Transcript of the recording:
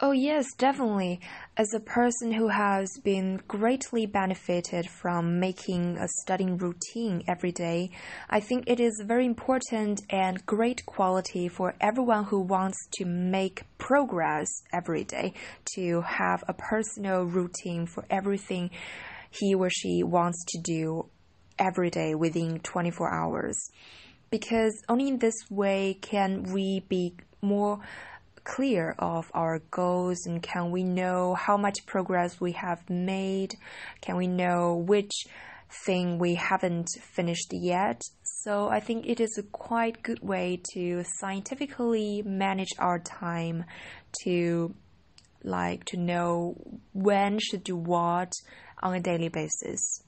Oh, yes, definitely. As a person who has been greatly benefited from making a studying routine every day, I think it is very important and great quality for everyone who wants to make progress every day to have a personal routine for everything he or she wants to do every day within 24 hours. Because only in this way can we be more clear of our goals and can we know how much progress we have made? Can we know which thing we haven't finished yet? So I think it is a quite good way to scientifically manage our time to like to know when should do what on a daily basis.